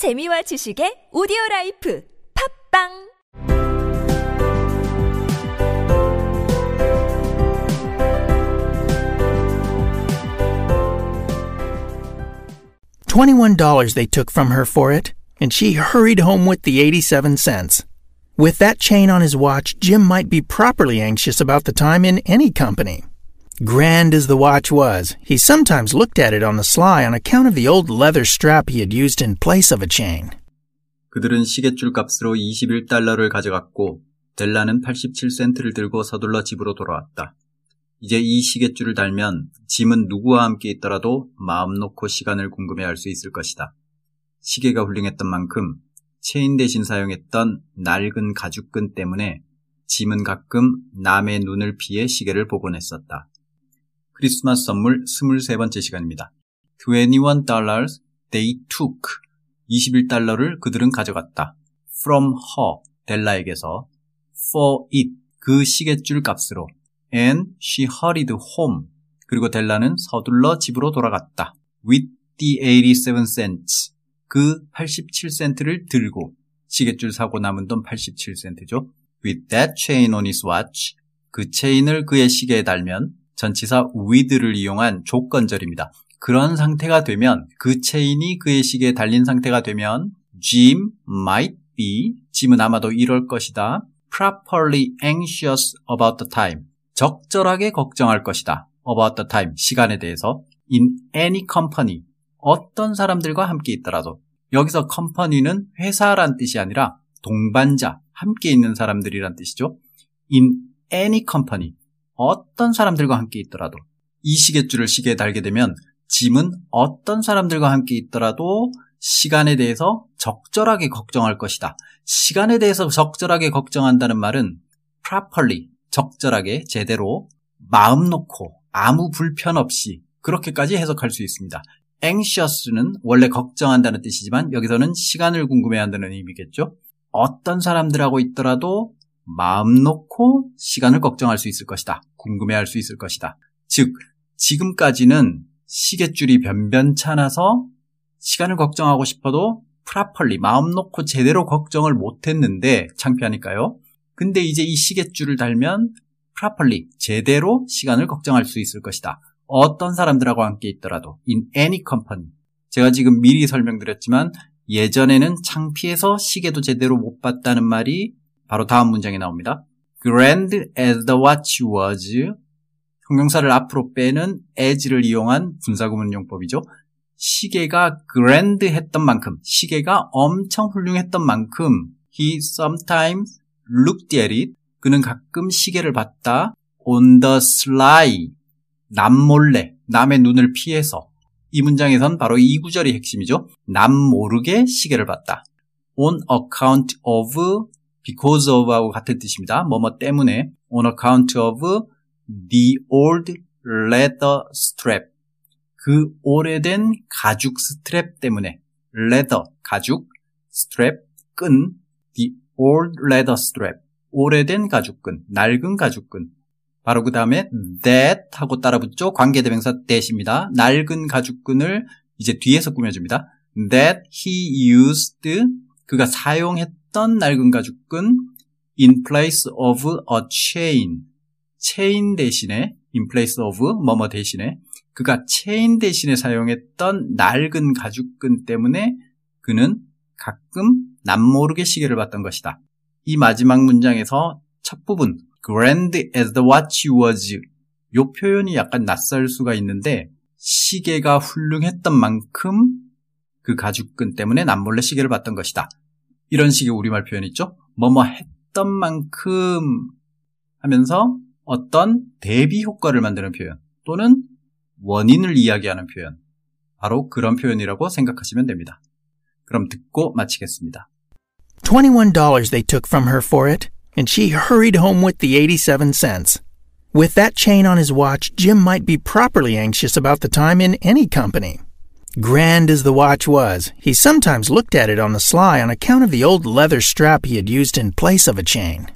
재미와 지식의 오디오 라이프 팝빵 Twenty-one dollars they took from her for it, and she hurried home with the eighty-seven cents. With that chain on his watch, Jim might be properly anxious about the time in any company. Grand as the watch was, he sometimes looked at it on the sly on account of the old leather strap he had used in place of a chain. 그들은 시계줄 값으로 21달러를 가져갔고 델라는 87센트를 들고 서둘러 집으로 돌아왔다. 이제 이 시계줄을 달면 짐은 누구와 함께 있더라도 마음 놓고 시간을 궁금해할 수 있을 것이다. 시계가 훌륭했던 만큼 체인 대신 사용했던 낡은 가죽끈 때문에 짐은 가끔 남의 눈을 피해 시계를 보곤 했었다. 크리스마스 선물 23번째 시간입니다. 21 dollars they took 21달러를 그들은 가져갔다. from her 델라에게서 for it 그 시계줄 값으로 and she hurried home 그리고 델라는 서둘러 집으로 돌아갔다. with the 87 cents 그 87센트를 들고 시계줄 사고 남은 돈 87센트죠. with that chain on his watch 그 체인을 그의 시계에 달면 전치사 with를 이용한 조건절입니다. 그런 상태가 되면 그 체인이 그의 시계에 달린 상태가 되면 Jim might be 짐은 아마도 이럴 것이다. properly anxious about the time 적절하게 걱정할 것이다. about the time 시간에 대해서 in any company 어떤 사람들과 함께 있더라도 여기서 company는 회사란 뜻이 아니라 동반자 함께 있는 사람들이란 뜻이죠. in any company 어떤 사람들과 함께 있더라도 이 시계줄을 시계에 달게 되면 짐은 어떤 사람들과 함께 있더라도 시간에 대해서 적절하게 걱정할 것이다. 시간에 대해서 적절하게 걱정한다는 말은 properly, 적절하게, 제대로, 마음 놓고, 아무 불편 없이, 그렇게까지 해석할 수 있습니다. anxious는 원래 걱정한다는 뜻이지만 여기서는 시간을 궁금해한다는 의미겠죠. 어떤 사람들하고 있더라도 마음 놓고 시간을 걱정할 수 있을 것이다. 궁금해할 수 있을 것이다. 즉, 지금까지는 시계줄이 변변찮아서 시간을 걱정하고 싶어도 프라펄리 마음 놓고 제대로 걱정을 못했는데 창피하니까요. 근데 이제 이 시계줄을 달면 프라펄리 제대로 시간을 걱정할 수 있을 것이다. 어떤 사람들하고 함께 있더라도 in any company. 제가 지금 미리 설명드렸지만 예전에는 창피해서 시계도 제대로 못 봤다는 말이 바로 다음 문장에 나옵니다. Grand as the watch was 형용사를 앞으로 빼는 as를 이용한 분사구문 용법이죠. 시계가 grand 했던 만큼, 시계가 엄청 훌륭했던 만큼 he sometimes looked at it. 그는 가끔 시계를 봤다. on the sly. 남몰래, 남의 눈을 피해서. 이 문장에선 바로 이 구절이 핵심이죠. 남 모르게 시계를 봤다. on account of, because of하고 같은 뜻입니다. 뭐뭐 때문에 on account of the old leather strap. 그 오래된 가죽 스트랩 때문에 leather, 가죽, strap, 끈, the old leather strap. 오래된 가죽끈, 낡은 가죽끈. 바로 그 다음에 that 하고 따라 붙죠. 관계대명사 that입니다. 낡은 가죽끈을 이제 뒤에서 꾸며줍니다. that he used 그가 사용했던 낡은 가죽끈 in place of a chain 체인 대신에 in place of 뭐뭐 대신에 그가 체인 대신에 사용했던 낡은 가죽끈 때문에 그는 가끔 남모르게 시계를 봤던 것이다. 이 마지막 문장에서 첫 부분 grand as the watch was 요 표현이 약간 낯설 수가 있는데 시계가 훌륭했던 만큼 그 가죽끈 때문에 남몰래 시계를 봤던 것이다. 이런 식의 우리말 표현 있죠? 뭐뭐 했던 만큼 하면서 어떤 대비 효과를 만드는 표현 또는 원인을 이야기하는 표현 바로 그런 표현이라고 생각하시면 됩니다. 그럼 듣고 마치겠습니다. Twenty-one dollars they took from her for it, and she hurried home with the eighty-seven cents. With that chain on his watch, Jim might be properly anxious about the time in any company. Grand as the watch was, he sometimes looked at it on the sly on account of the old leather strap he had used in place of a chain.